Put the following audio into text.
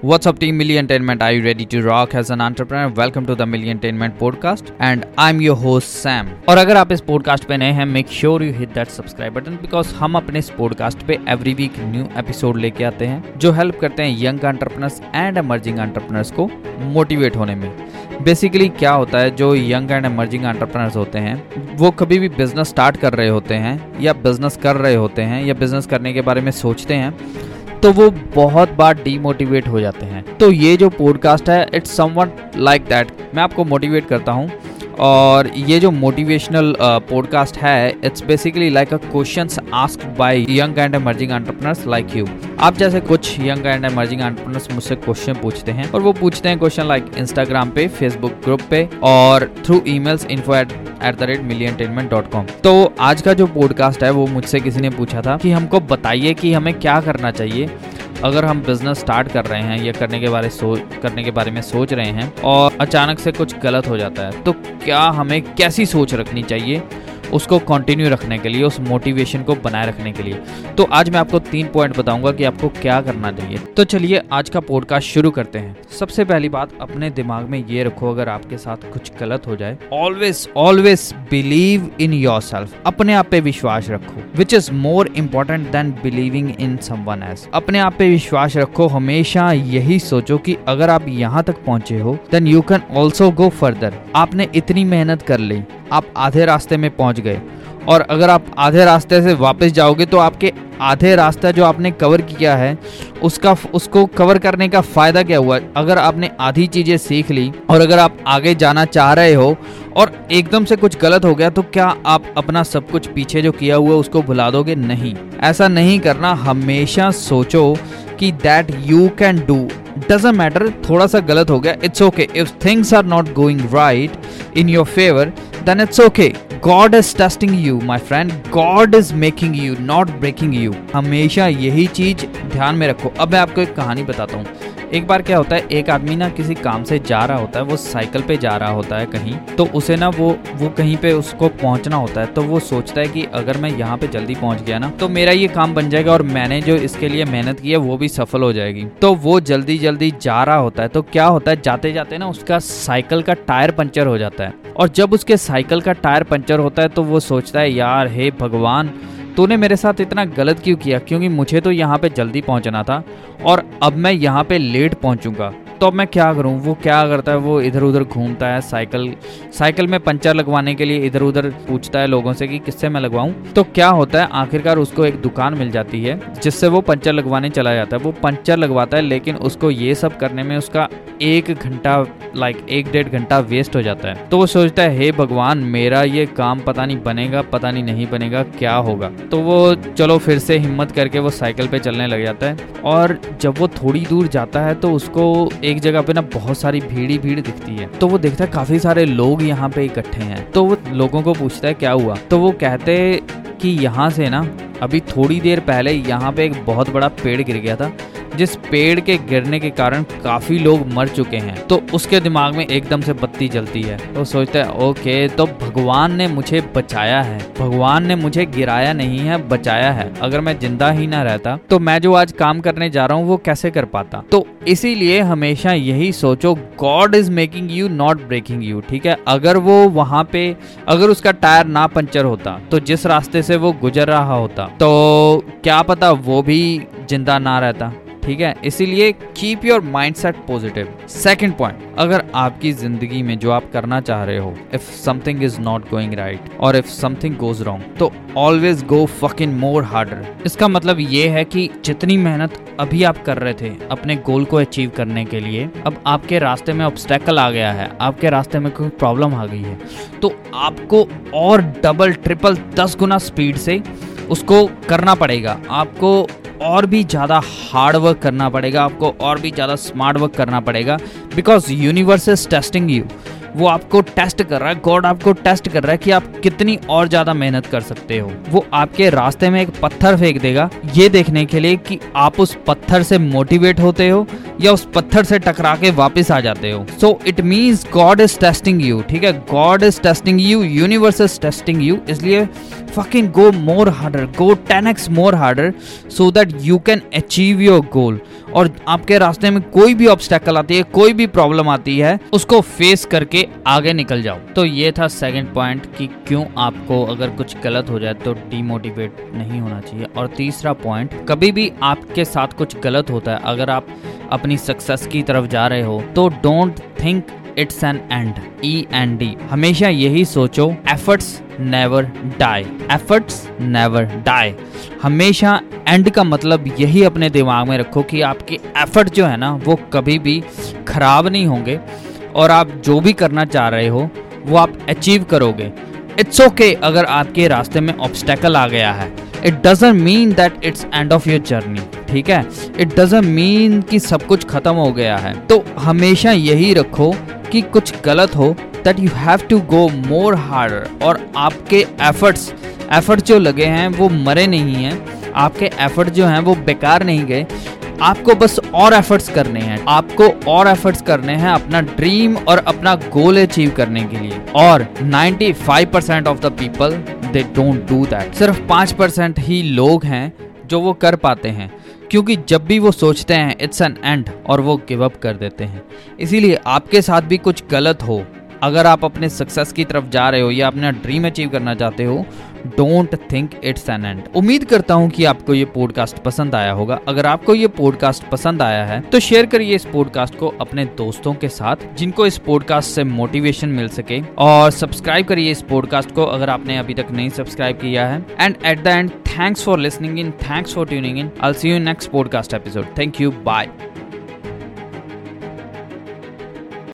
What's up, Team Milliontainment? Are you ready to rock as an entrepreneur? Welcome to the Milliontainment podcast, and I'm your host Sam. और अगर आप इस podcast पे नए हैं make sure you hit that subscribe button because हम अपने इस पॉडकास्ट पे एवरी वीक न्यू एपिसोड लेके आते हैं जो हेल्प करते हैं young entrepreneurs and emerging entrepreneurs को मोटिवेट होने में बेसिकली क्या होता है जो यंग एंड एमर्जिंग एंटरप्रेनर्स होते हैं वो कभी भी बिज़नेस स्टार्ट कर रहे होते हैं या बिज़नेस कर रहे होते हैं या बिज़नेस करने के बारे में सोचते हैं तो वो बहुत बार डीमोटिवेट हो जाते हैं। तो ये जो पॉडकास्ट है इट्स समवट लाइक दैट मैं आपको मोटिवेट करता हूँ और ये जो मोटिवेशनल पॉडकास्ट uh, है it's basically like a questions asked by young and emerging entrepreneurs like you आप जैसे कुछ यंग एंड एमर्जिंग एंटरप्रेनर्स मुझसे क्वेश्चन पूछते हैं और वो पूछते हैं क्वेश्चन लाइक इंस्टाग्राम पे फेसबुक ग्रुप पे और through emails info at at the rate million dot com तो आज का जो पॉडकास्ट है वो मुझसे किसी ने पूछा था कि हमको बताइए कि हमें क्या करना चाहिए। अगर हम बिज़नेस स्टार्ट कर रहे हैं या करने के बारे सोच करने के बारे में सोच रहे हैं और अचानक से कुछ गलत हो जाता है तो क्या हमें कैसी सोच रखनी चाहिए? उसको कंटिन्यू रखने के लिए, उस मोटिवेशन को बनाए रखने के लिए। तो आज मैं आपको तीन पॉइंट बताऊँगा कि आपको क्या करना चाहिए। तो चलिए आज का पॉडकास्ट शुरू करते हैं। सबसे पहली बात, अपने दिमाग में ये रखो, अगर आपके साथ कुछ गलत हो जाए always always believe in yourself अपने आप पे विश्वास रखो which is more important than believing in someone as अपने आप पे विश्वास रखो, हमेशा यही सोचो कि अगर आप यहाँ तक पहुँचे हो then you can also go further आपने इतनी मेहनत कर ली आप आधे रास्ते में पहुँच गए। और अगर आप आधे रास्ते से वापस जाओगे तो आपके आधे रास्ता जो आपने कवर किया है, उसका उसको कवर करने का फ़ायदा क्या हुआ? अगर आपने आधी चीज़ें सीख ली और अगर आप आगे जाना चाह रहे हो और एकदम से कुछ गलत हो गया तो क्या आप अपना सब कुछ पीछे जो किया हुआ उसको भुला दोगे? नहीं। ऐसा नहीं करना। हमेशा सोचो कि that you can do doesn't matter थोड़ा सा गलत हो गया it's okay if things are not going right in your favour then it's okay. God is testing you, my friend. God is making you, not breaking you. हमेशा यही चीज़ ध्यान में रखो अब मैं आपको एक कहानी बताता हूँ एक बार क्या होता है एक आदमी ना किसी काम से जा रहा होता है वो साइकिल पे जा रहा होता है कहीं तो उसे ना वो वो कहीं पे उसको पहुँचना होता है तो वो सोचता है कि अगर मैं यहाँ पे जल्दी पहुँच गया ना तो मेरा ये काम बन जाएगा और मैंने जो इसके लिए मेहनत की है वो भी सफल हो जाएगी तो वो जल्दी जल्दी जा रहा होता है तो क्या होता है जाते जाते ना उसका साइकिल का टायर पंचर हो जाता है और जब उसके साइकिल का टायर पंचर होता है तो वो सोचता है, यार, हे भगवान, तूने मेरे साथ इतना गलत क्यों किया? क्योंकि मुझे तो यहाँ पे जल्दी पहुँचना था और अब मैं यहाँ पे लेट पहुँचूँगा। तो अब मैं क्या करूँ? वो क्या करता है? वो इधर उधर घूमता है साइकिल साइकिल में पंचर लगवाने के लिए इधर उधर पूछता है लोगों से कि किससे मैं लगवाऊं? तो क्या होता है? आखिरकार उसको एक दुकान मिल जाती है, जिससे वो पंचर लगवाने चला जाता है। वो पंचर लगवाता है, लेकिन उसको ये सब करने में उसका एक घंटा लाइक एक डेढ़ घंटा वेस्ट हो जाता है। तो वो सोचता है, हे भगवान, मेरा ये काम पता नहीं बनेगा, पता नहीं नहीं बनेगा, क्या होगा? तो वो चलो फिर से हिम्मत करके वो साइकिल पे चलने लग जाता है। और जब वो थोड़ी दूर जाता है तो उसको एक जगह पे ना बहुत सारी भीड़ ही भीड़ दिखती है। तो वो देखता है काफ़ी सारे लोग यहाँ पे इकट्ठे हैं। तो वो लोगों को पूछता है, क्या हुआ? तो वो कहते कि यहाँ से ना, अभी थोड़ी देर पहले यहाँ पे एक बहुत बड़ा पेड़ गिर गया था। जिस पेड़ के गिरने के कारण काफ़ी लोग मर चुके हैं तो उसके दिमाग में एकदम से बत्ती जलती है। तो सोचता है, ओके तो भगवान ने मुझे बचाया है। भगवान ने मुझे गिराया नहीं है, बचाया है। अगर मैं ज़िंदा ही ना रहता तो मैं जो आज काम करने जा रहा हूँ, वो कैसे कर पाता? तो इसीलिए हमेशा यही सोचो God is making you not breaking you ठीक है? अगर वो वहाँ पे, अगर उसका टायर ना पंचर होता तो जिस रास्ते से वो गुजर रहा होता तो क्या पता वो भी ज़िंदा ना रहता। ठीक है? इसीलिए keep your mind set positive second point अगर आपकी ज़िंदगी में जो आप करना चाह रहे हो if something is not going right और इफ़ समथिंग गोज रॉन्ग तो always go fucking more harder इसका मतलब ये है कि जितनी मेहनत अभी आप कर रहे थे अपने गोल को अचीव करने के लिए, अब आपके रास्ते में ऑब्स्टेकल आ गया है, आपके रास्ते में कोई प्रॉब्लम आ गई है तो आपको और डबल ट्रिपल दस गुना स्पीड से उसको करना पड़ेगा। आपको और भी ज़्यादा हार्ड वर्क करना पड़ेगा, आपको और भी ज़्यादा स्मार्ट वर्क करना पड़ेगा because universe is testing you वो आपको टेस्ट कर रहा है। गॉड आपको टेस्ट कर रहा है कि आप कितनी और ज़्यादा मेहनत कर सकते हो। वो आपके रास्ते में एक पत्थर फेंक देगा। ये देखने के लिए कि आप उस पत्थर से मोटिवेट होते हो या उस पत्थर से टकरा के वापस आ जाते हो। So it means God is testing you ठीक है? God is testing you universe is testing you इसलिए fucking go more harder go ten x more harder so that you can achieve your goal और आपके रास्ते में कोई भी obstacle आती है, कोई भी प्रॉब्लम आती है, उसको फेस करके आगे निकल जाओ। तो ये था सेकेंड पॉइंट कि क्यों आपको अगर कुछ गलत हो जाए तो डिमोटिवेट नहीं होना चाहिए। और तीसरा पॉइंट कभी भी आपके साथ कुछ गलत होता है, अगर आप अपनी सक्सेस की तरफ़ जा रहे हो तो don't think it's an end, E N D. हमेशा यही सोचो, efforts never die. Efforts never die. हमेशा एंड का मतलब यही अपने दिमाग में रखो कि आपके एफर्ट जो है ना, वो कभी भी खराब नहीं होंगे और आप जो भी करना चाह रहे हो, वो आप अचीव करोगे। इट्स ओके okay अगर आपके रास्ते में ऑब्स्टेकल आ गया है। It doesn't mean that it's end of your journey ठीक है? इट डजेंट मीन कि सब कुछ खत्म हो गया है। तो हमेशा यही रखो कि कुछ गलत हो that you have to go more harder और आपके एफर्ट्स एफर्ट जो लगे हैं, वो मरे नहीं हैं। आपके एफर्ट जो हैं, वो बेकार नहीं गए। आपको बस और एफर्ट्स करने हैं। आपको और एफर्ट्स करने हैं अपना ड्रीम और अपना गोल अचीव करने के लिए। और 95% of the people they don't do that सिर्फ़ पाँच परसेंट ही लोग हैं जो वो कर पाते हैं। क्योंकि जब भी वो सोचते हैं इट्स एन एंड और वो गिव अप कर देते हैं। इसीलिए आपके साथ भी कुछ गलत हो अगर आप अपने सक्सेस की तरफ़ जा रहे हो या अपना ड्रीम अचीव करना चाहते हो don't think it's an end उम्मीद करता हूँ कि आपको ये पॉडकास्ट पसंद आया होगा। अगर आपको ये पॉडकास्ट पसंद आया है तो शेयर करिए इस पॉडकास्ट को अपने दोस्तों के साथ, जिनको इस पॉडकास्ट से मोटिवेशन मिल सके। और सब्सक्राइब करिए इस पॉडकास्ट को अगर आपने अभी तक नहीं सब्सक्राइब किया है। And at the end thanks for listening in thanks for tuning in I see you next podcast episode thank you bye